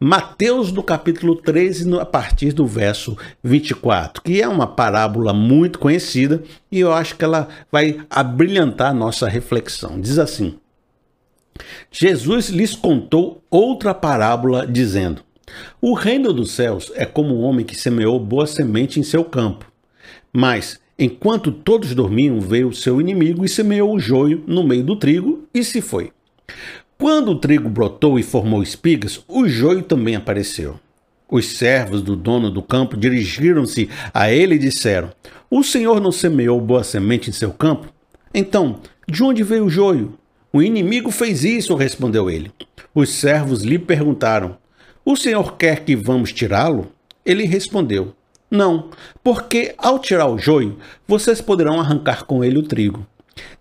Mateus no capítulo 13, a partir do verso 24, que é uma parábola muito conhecida e eu acho que ela vai abrilhantar a nossa reflexão. Diz assim: Jesus lhes contou outra parábola, dizendo: O reino dos céus é como um homem que semeou boa semente em seu campo. Mas, enquanto todos dormiam, veio seu inimigo e semeou o joio no meio do trigo e se foi. Quando o trigo brotou e formou espigas, o joio também apareceu. Os servos do dono do campo dirigiram-se a ele e disseram: O senhor não semeou boa semente em seu campo? Então, de onde veio o joio? O inimigo fez isso, respondeu ele. Os servos lhe perguntaram: O senhor quer que vamos tirá-lo? Ele respondeu: Não, porque ao tirar o joio, vocês poderão arrancar com ele o trigo.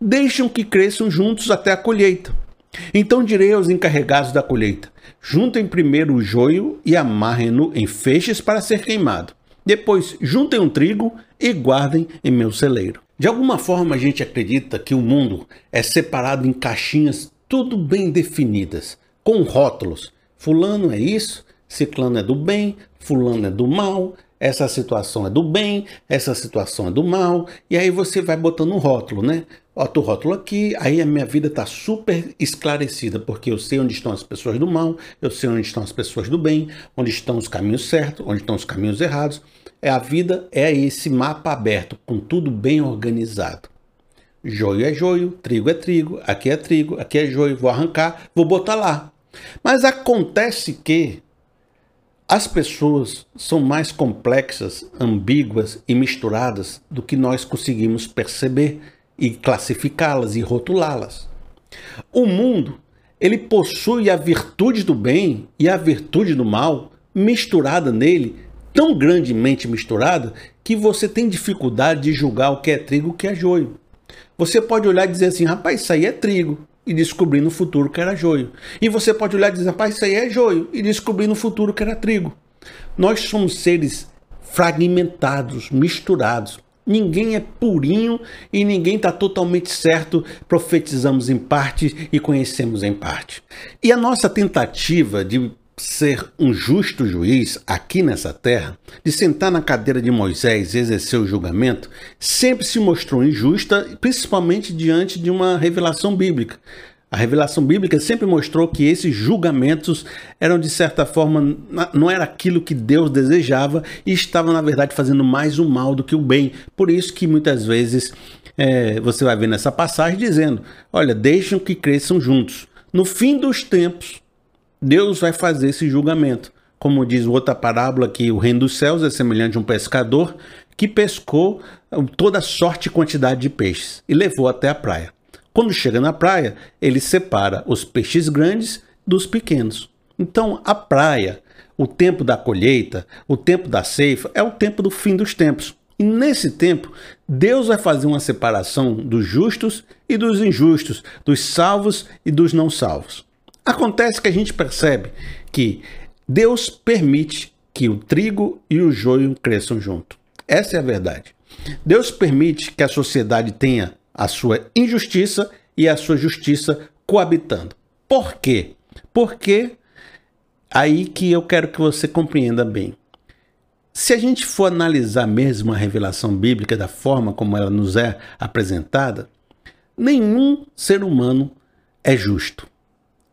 Deixam que cresçam juntos até a colheita. Então direi aos encarregados da colheita: juntem primeiro o joio e amarrem-no em feixes para ser queimado. Depois, juntem o trigo e guardem em meu celeiro. De alguma forma, a gente acredita que o mundo é separado em caixinhas tudo bem definidas, com rótulos. Fulano é isso, ciclano é do bem, fulano é do mal, essa situação é do bem, essa situação é do mal, e aí você vai botando um rótulo, né? Bota o rótulo aqui, aí a minha vida está super esclarecida, porque eu sei onde estão as pessoas do mal, eu sei onde estão as pessoas do bem, onde estão os caminhos certos, onde estão os caminhos errados. É a vida é esse mapa aberto, com tudo bem organizado. Joio é joio, trigo é trigo, aqui é trigo, aqui é joio, vou arrancar, vou botar lá. Mas acontece que as pessoas são mais complexas, ambíguas e misturadas do que nós conseguimos perceber e classificá-las e rotulá-las. O mundo, ele possui a virtude do bem e a virtude do mal misturada nele, tão grandemente misturada que você tem dificuldade de julgar o que é trigo e o que é joio. Você pode olhar e dizer assim, rapaz, isso aí é trigo e descobrir no futuro que era joio. E você pode olhar e dizer, rapaz, isso aí é joio, e descobrir no futuro que era trigo. Nós somos seres fragmentados, misturados. Ninguém é purinho e ninguém está totalmente certo. Profetizamos em parte e conhecemos em parte. E a nossa tentativa de ser um justo juiz aqui nessa terra, de sentar na cadeira de Moisés e exercer o julgamento, sempre se mostrou injusta, principalmente diante de uma revelação bíblica. A revelação bíblica sempre mostrou que esses julgamentos eram, de certa forma, não era aquilo que Deus desejava e estava, na verdade, fazendo mais o mal do que o bem. Por isso que muitas vezes é, você vai ver nessa passagem dizendo: olha, deixam que cresçam juntos. No fim dos tempos, Deus vai fazer esse julgamento. Como diz outra parábola, que o reino dos céus é semelhante a um pescador que pescou toda sorte e quantidade de peixes e levou até a praia. Quando chega na praia, ele separa os peixes grandes dos pequenos. Então, a praia, o tempo da colheita, o tempo da ceifa, é o tempo do fim dos tempos. E nesse tempo, Deus vai fazer uma separação dos justos e dos injustos, dos salvos e dos não salvos. Acontece que a gente percebe que Deus permite que o trigo e o joio cresçam junto. Essa é a verdade. Deus permite que a sociedade tenha a sua injustiça e a sua justiça coabitando. Por quê? Porque aí que eu quero que você compreenda bem. Se a gente for analisar mesmo a revelação bíblica da forma como ela nos é apresentada, nenhum ser humano é justo.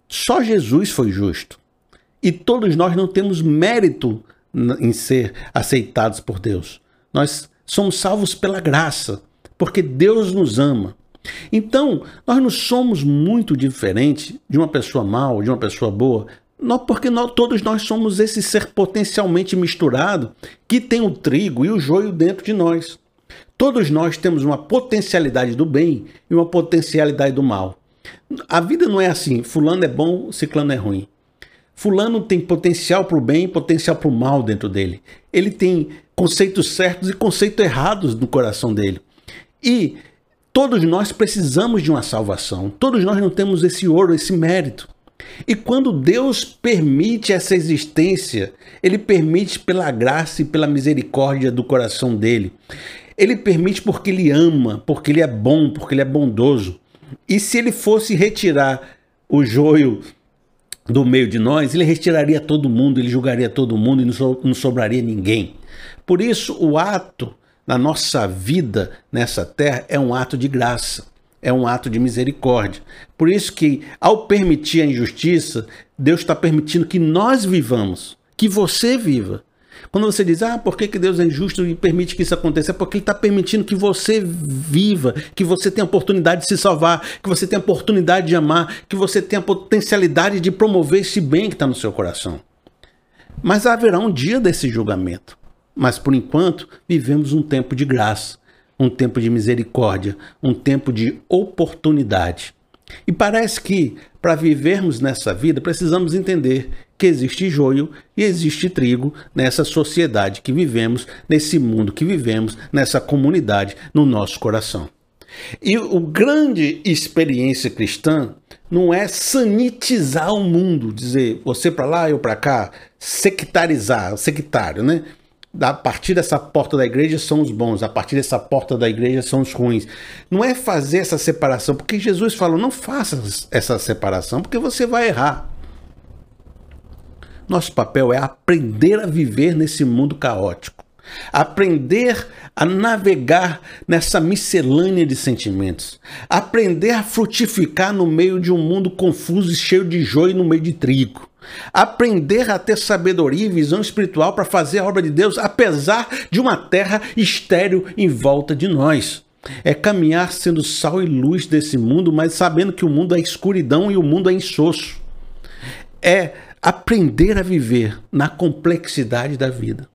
Só Jesus foi justo. E todos nós não temos mérito em ser aceitados por Deus. Nós somos salvos pela graça, porque Deus nos ama. Então, nós não somos muito diferentes de uma pessoa mal, de uma pessoa boa, não, porque nós, todos nós somos esse ser potencialmente misturado que tem o trigo e o joio dentro de nós. Todos nós temos uma potencialidade do bem e uma potencialidade do mal. A vida não é assim, fulano é bom, ciclano é ruim. Fulano tem potencial para o bem e potencial para o mal dentro dele. Ele tem conceitos certos e conceitos errados no coração dele. E todos nós precisamos de uma salvação. Todos nós não temos esse ouro, esse mérito. E quando Deus permite essa existência, Ele permite pela graça e pela misericórdia do coração dele. Ele permite porque Ele ama, porque Ele é bom, porque Ele é bondoso. E se ele fosse retirar o joio do meio de nós, ele retiraria todo mundo, ele julgaria todo mundo e não sobraria ninguém. Por isso, o ato na nossa vida nessa terra é um ato de graça, é um ato de misericórdia. Por isso que, ao permitir a injustiça, Deus está permitindo que nós vivamos, que você viva. Quando você diz, ah, por que, que Deus é injusto e permite que isso aconteça? É porque Ele está permitindo que você viva, que você tenha a oportunidade de se salvar, que você tenha a oportunidade de amar, que você tenha a potencialidade de promover esse bem que está no seu coração. Mas haverá um dia desse julgamento. Mas por enquanto, vivemos um tempo de graça, um tempo de misericórdia, um tempo de oportunidade. E parece que, para vivermos nessa vida, precisamos entender que existe joio e existe trigo nessa sociedade que vivemos, nesse mundo que vivemos, nessa comunidade, no nosso coração. E o grande experiência cristã não é sanitizar o mundo, dizer você para lá, eu para cá, sectarizar, sectário, né? A partir dessa porta da igreja são os bons, a partir dessa porta da igreja são os ruins. Não é fazer essa separação, porque Jesus falou: não faça essa separação, porque você vai errar. Nosso papel é aprender a viver nesse mundo caótico, aprender a navegar nessa miscelânea de sentimentos, aprender a frutificar no meio de um mundo confuso e cheio de joio no meio de trigo. Aprender a ter sabedoria e visão espiritual para fazer a obra de Deus, apesar de uma terra estéril em volta de nós. É caminhar sendo sal e luz desse mundo, mas sabendo que o mundo é escuridão e o mundo é insosso. É aprender a viver na complexidade da vida.